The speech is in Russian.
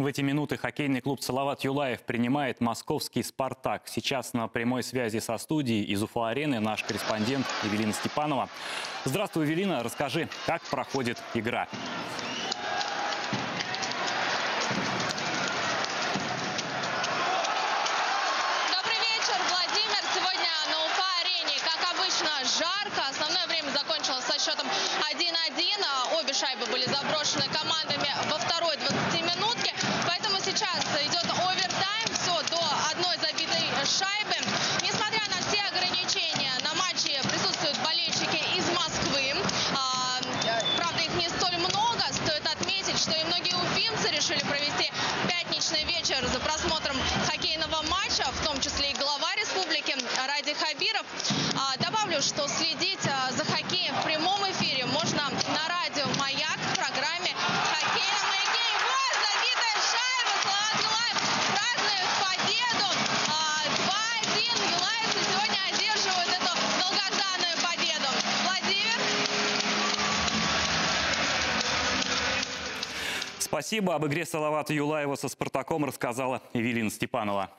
В эти минуты хоккейный клуб «Салават Юлаев» принимает московский «Спартак». Сейчас на прямой связи со студией из Уфа-арены наш корреспондент Евелина Степанова. Здравствуй, Евелина. Расскажи, как проходит игра. Счетом 1-1. А Обе шайбы были заброшены командами во второй 20-минутке. Уфимцы решили провести пятничный вечер Спасибо. Об игре Салавата Юлаева со «Спартаком» рассказала Евелина Степанова.